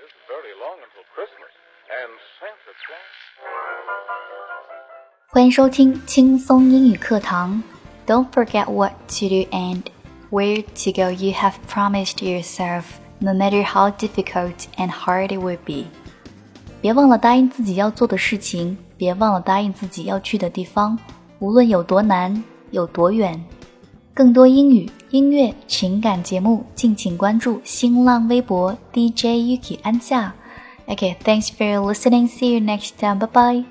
isn't very long until Christmas, and Santa Claus. 欢迎收听轻松英语课堂。Don't forget what to do and where to go. You have promised yourself, no matter how difficult and hard it will be. 别忘了答应自己要做的事情，别忘了答应自己要去的地方，无论有多难，有多远。 更多英语、音乐、情感节目，敬请关注新浪微博 DJ Yuki 安夏。Okay, thanks for listening. See you next time. Bye bye.